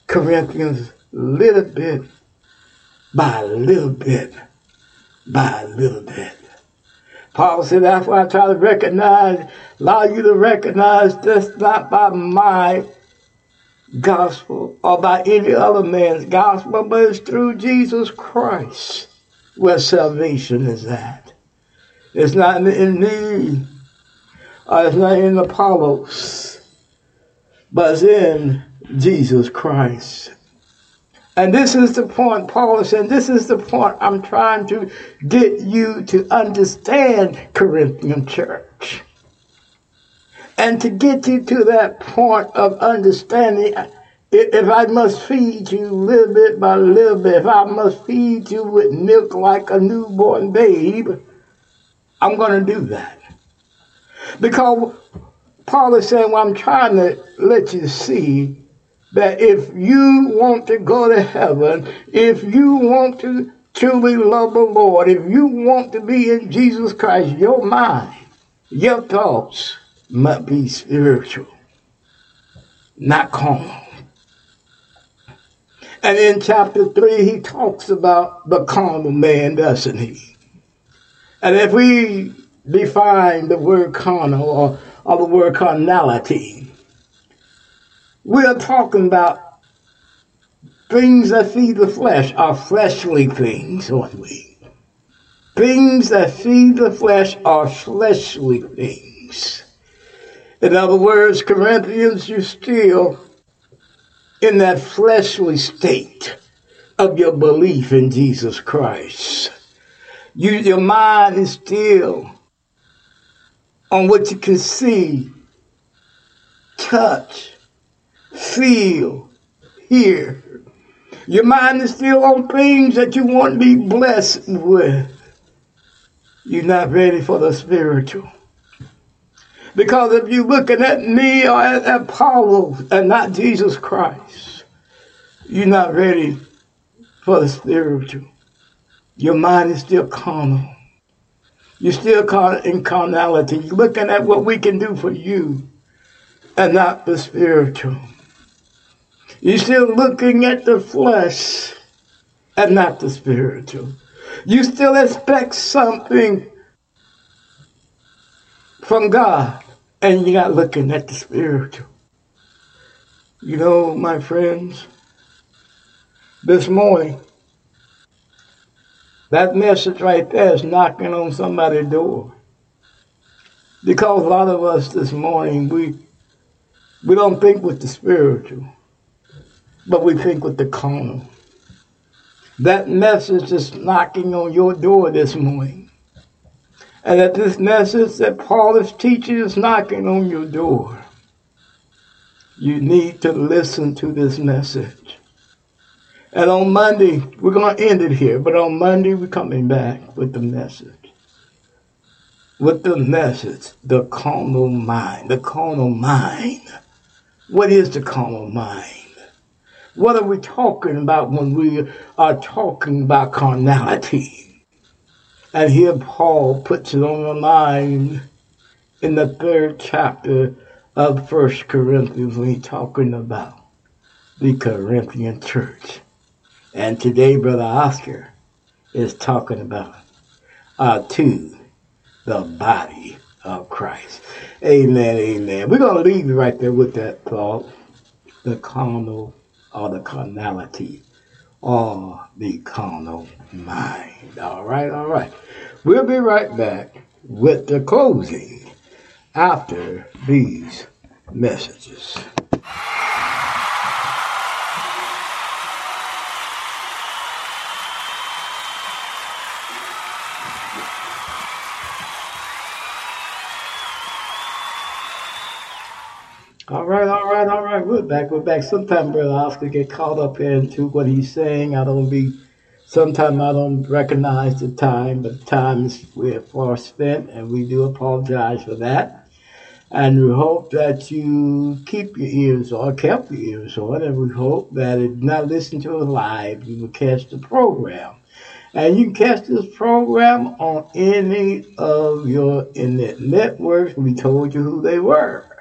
[SPEAKER 7] Corinthians, little bit by little bit by little bit. Paul said, that's why I try to recognize, allow you to recognize this not by my gospel or by any other man's gospel, but it's through Jesus Christ where salvation is at. It's not in me, or it's not in Apollos, but it's in Jesus Christ. And this is the point, Paul is saying, this is the point I'm trying to get you to understand, Corinthian church. And to get you to that point of understanding, if I must feed you little bit by little bit, if I must feed you with milk like a newborn babe, I'm going to do that. Because Paul is saying, well, I'm trying to let you see that if you want to go to heaven, if you want to truly love the Lord, if you want to be in Jesus Christ, your mind, your thoughts must be spiritual, not carnal. And in chapter 3, he talks about the carnal man, doesn't he? And if we define the word carnal or, or the word carnality, we are talking about things that feed the flesh, are fleshly things, aren't we? Things that feed the flesh are fleshly things. In other words, Corinthians, you're still in that fleshly state of your belief in Jesus Christ. You, your mind is still on what you can see, touch, feel, hear. Your mind is still on things that you want to be blessed with. You're not ready for the spiritual. Because if you're looking at me or at Apollo and not Jesus Christ, you're not ready for the spiritual. Your mind is still carnal. You're still caught in carnality. You're looking at what we can do for you and not the spiritual. You're still looking at the flesh and not the spiritual. You still expect something from God and you're not looking at the spiritual. You know, my friends, this morning, that message right there is knocking on somebody's door. Because a lot of us this morning, we we don't think with the spiritual but we think with the carnal. That message is knocking on your door this morning. And that this message that Paul is teaching is knocking on your door. You need to listen to this message. And on Monday, we're going to end it here, but on Monday, we're coming back with the message. With the message, the carnal mind. The carnal mind. What is the carnal mind? What are we talking about when we are talking about carnality? And here Paul puts it on the mind in the third chapter of First Corinthians when he's talking about the Corinthian church. And today, Brother Oscar is talking about uh, to the body of Christ. Amen, amen. We're going to leave you right there with that thought. The carnal or the carnality or the carnal mind. All right, all right. We'll be right back with the closing after these messages. All right, all right, all right. We're back. We're back. Sometimes Brother Oscar get caught up into what he's saying. I don't be. Sometimes I don't recognize the time, but the time is we're far spent, and we do apologize for that. And we hope that you keep your ears on, kept your ears on, and we hope that if not listen to it live, you will catch the program. And you can catch this program on any of your internet networks. We told you who they were.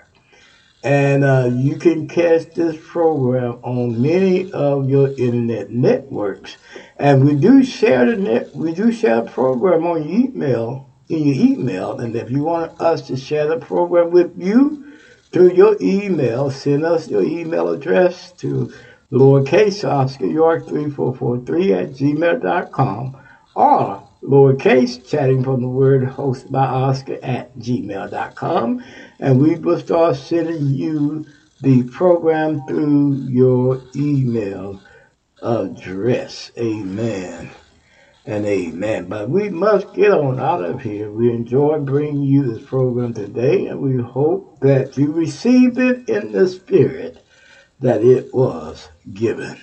[SPEAKER 7] And uh, you can catch this program on many of your internet networks. And we do share the net, we do share the program on your email, in your email. And if you want us to share the program with you through your email, send us your email address to lowercase Oscar York 3443 at gmail.com or lowercase chatting from the word host by Oscar at gmail.com. And we will start sending you the program through your email address. Amen and amen. But we must get on out of here. We enjoy bringing you this program today, and we hope that you received it in the spirit that it was given.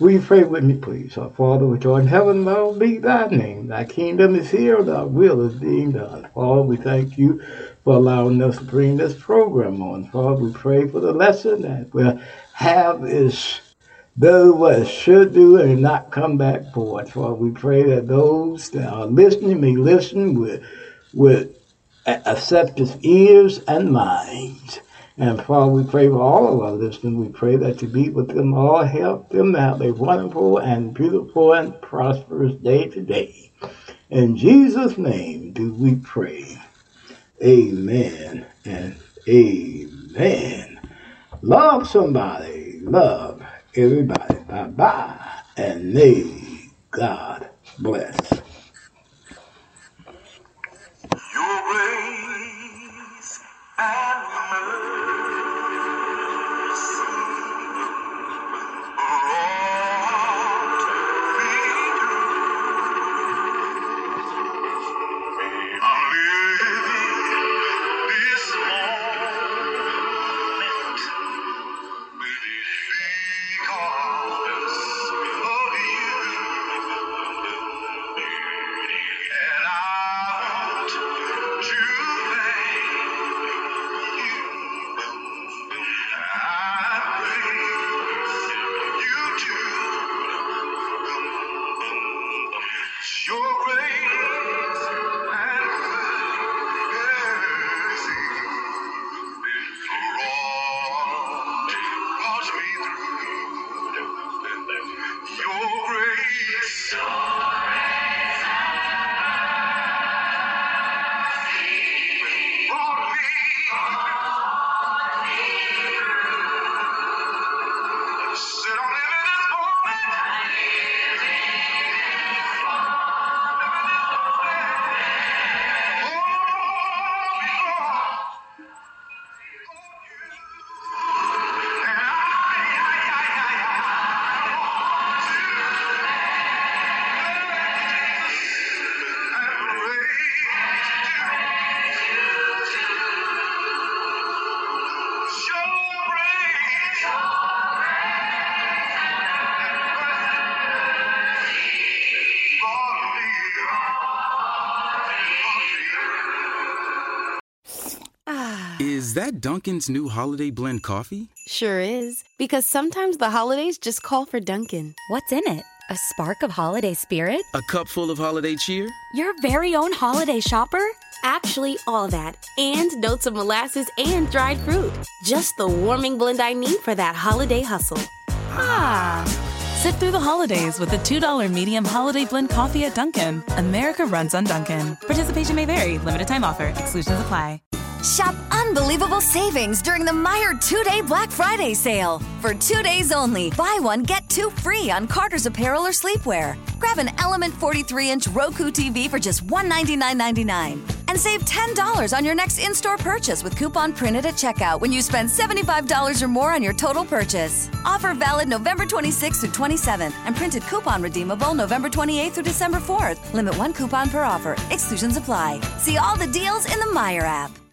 [SPEAKER 7] Will you pray with me, please? Our Father, which art in heaven, hallowed be thy name. Thy kingdom is here, thy will is being done. Father, we thank you for allowing us to bring this program on. Father, we pray for the lesson that we'll have is do what it should do and not come back for it. Father, we pray that those that are listening may listen with, with acceptive ears and minds. And Father, we pray for all of our listeners. We pray that you be with them all, help them have a wonderful and beautiful and prosperous day today. In Jesus' name do we pray. Amen and amen. Love somebody. Love everybody. Bye bye. And may God bless.
[SPEAKER 9] Your grace and mercy
[SPEAKER 10] that Dunkin's new holiday blend coffee?
[SPEAKER 11] Sure is. Because sometimes the holidays just call for Dunkin'.
[SPEAKER 12] What's in it? A spark of holiday spirit?
[SPEAKER 10] A cup full of holiday cheer?
[SPEAKER 12] Your very own holiday shopper?
[SPEAKER 11] Actually, all that. And notes of molasses and dried fruit. Just the warming blend I need for that holiday hustle.
[SPEAKER 13] Ah. Sit through the holidays with the $2 medium holiday blend coffee at Dunkin'. America runs on Dunkin'. Participation may vary. Limited time offer. Exclusions apply.
[SPEAKER 14] Shop unbelievable savings during the Meijer two day Black Friday sale. For two days only, buy one, get two free on Carter's apparel or sleepwear. Grab an Element 43 inch Roku TV for just $199.99. And save $10 on your next in store purchase with coupon printed at checkout when you spend $75 or more on your total purchase. Offer valid November 26th through 27th and printed coupon redeemable November 28th through December 4th. Limit one coupon per offer. Exclusions apply. See all the deals in the Meijer app.